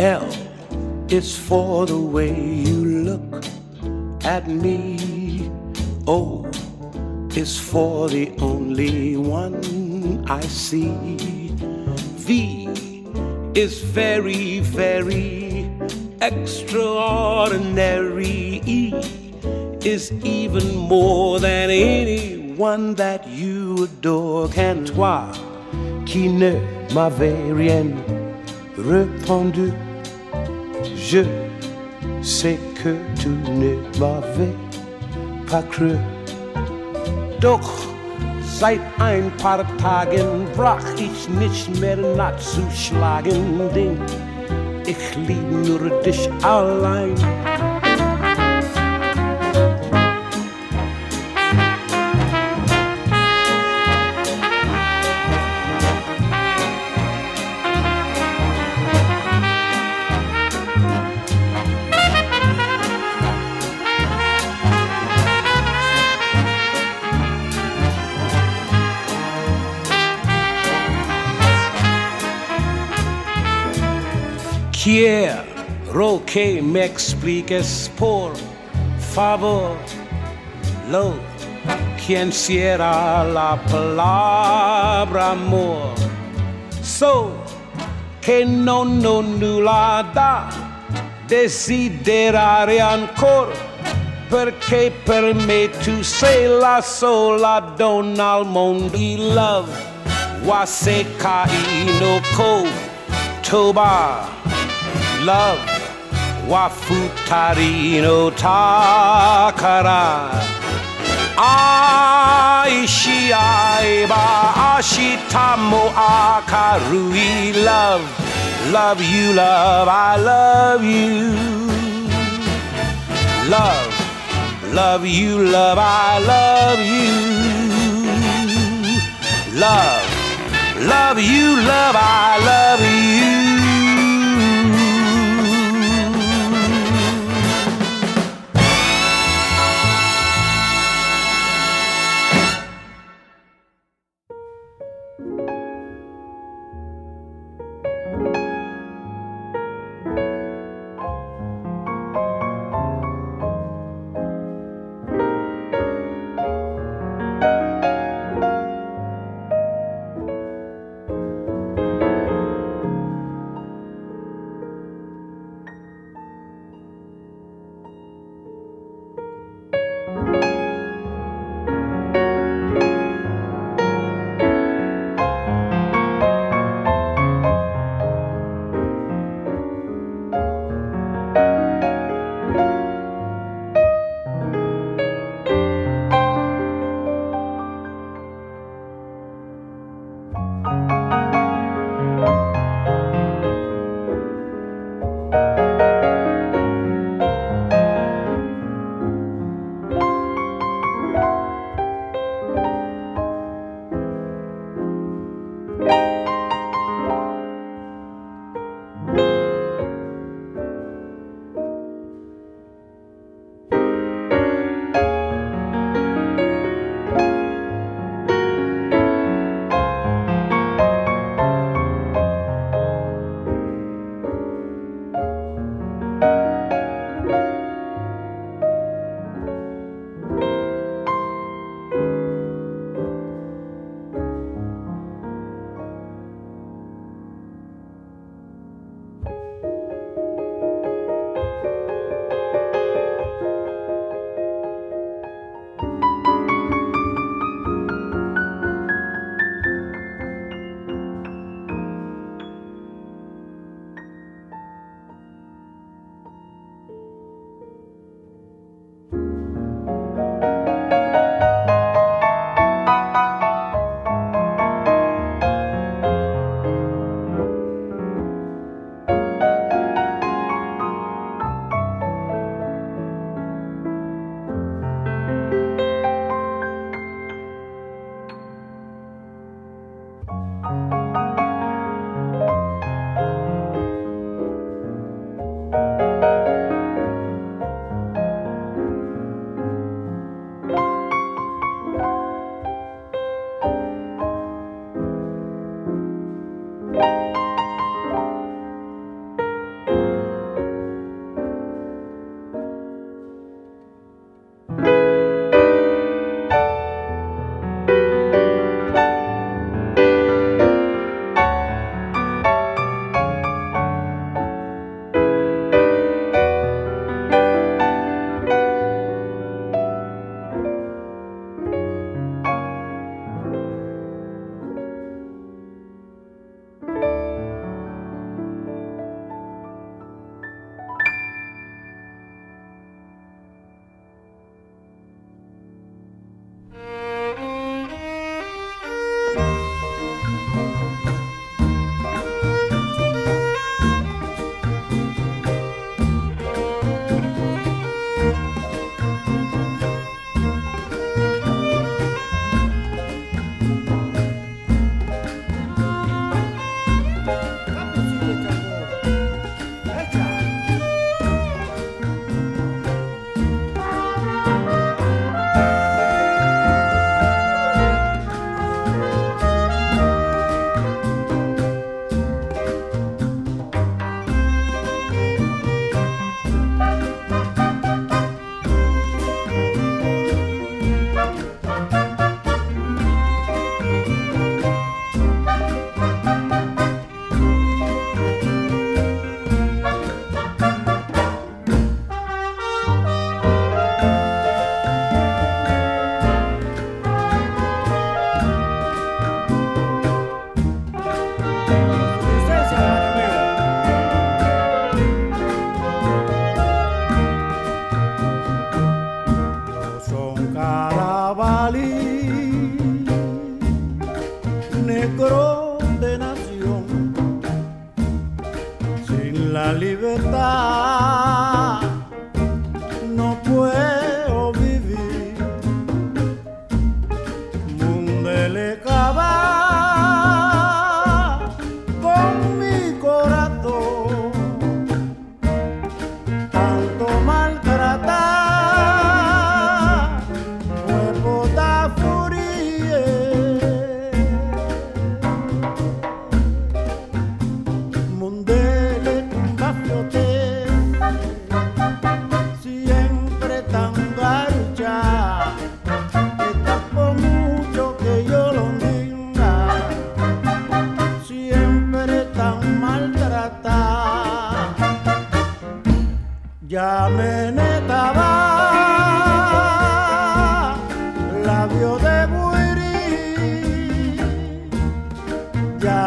L is for the way you look at me. O is for the only one I see. V is very, very extraordinary. E is even more than anyone that you adore. Can toi, qui ne m'avait rien répondu, je sais que tu ne m'avais pas cru. Doch seit ein paar Tagen brach ich nicht mehr nachzuschlagen, denn ich lieb nur dich allein. Quiero que me expliques por favor lo quien cierra la palabra amor. So que no no nulla da desiderare ancora perché per me tu sei la sola donna al mondo di love wasekai no ko toba love. Wafutari no takara. Aishi aiba ashita mo akarui. Love love you love i love you. Love love you love i love you. Love love you love i love you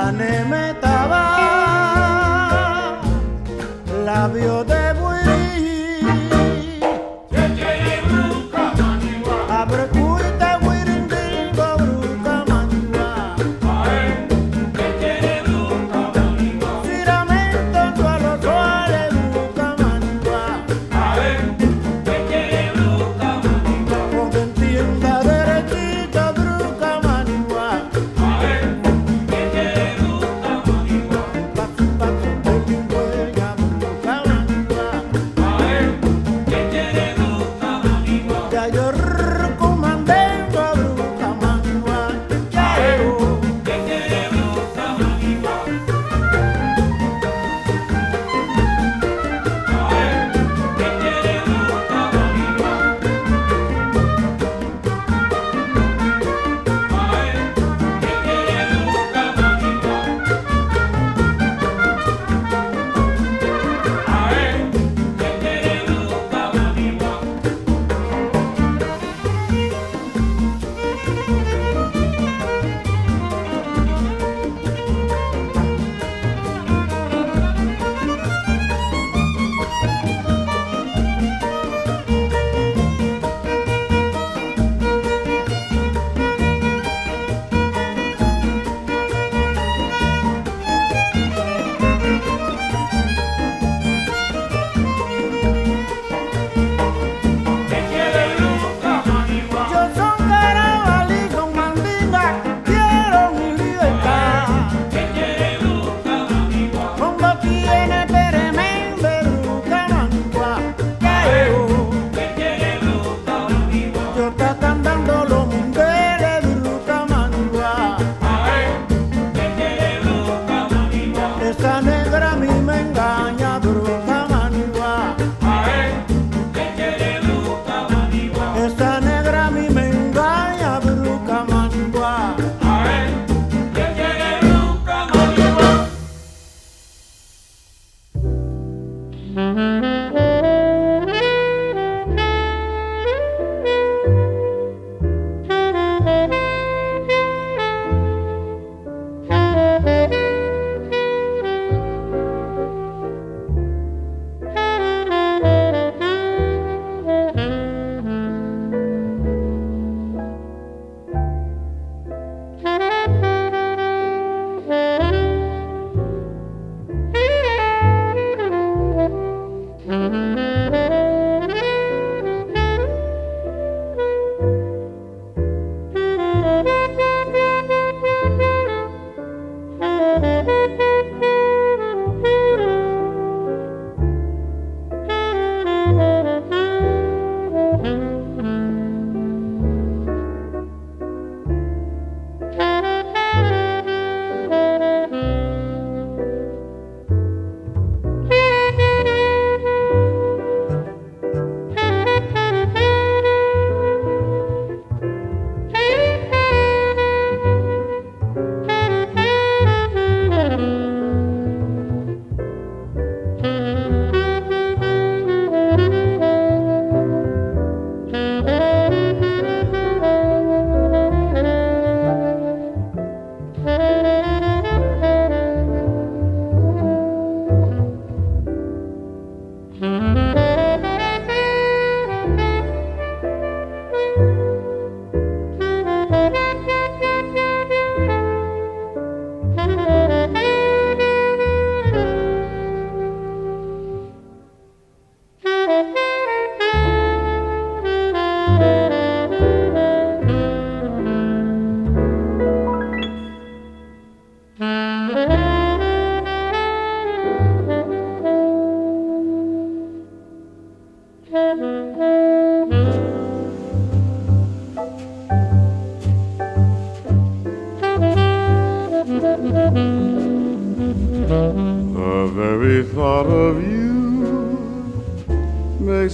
La neme estaba, la viota.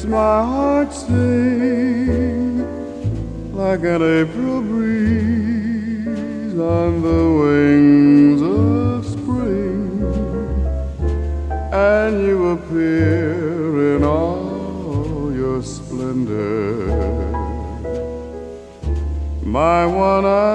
My heart sing like an April breeze on the wings of spring, and you appear in all your splendor, my one and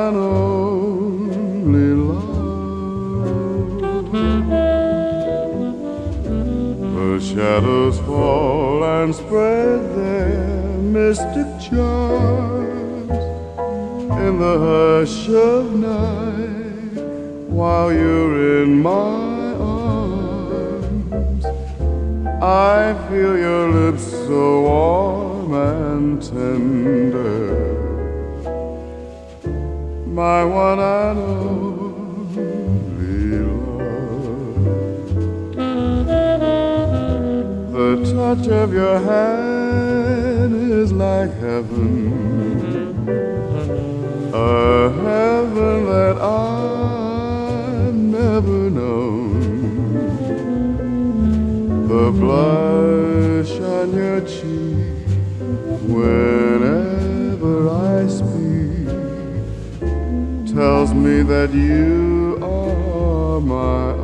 their mystic charms in the hush of night while you're in my arms. I feel your lips so warm and tender, my one and only love. The touch of your hand is like heaven, a heaven that I've never known. The blush on your cheek whenever I speak tells me that you are my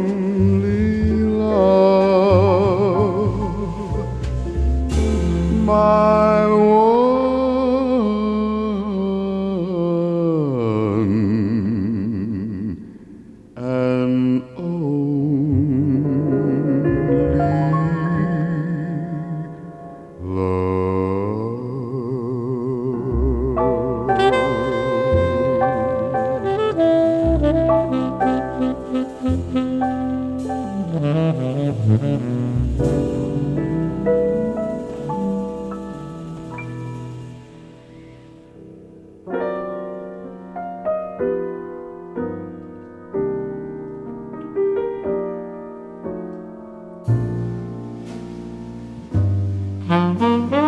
My Mm-hmm.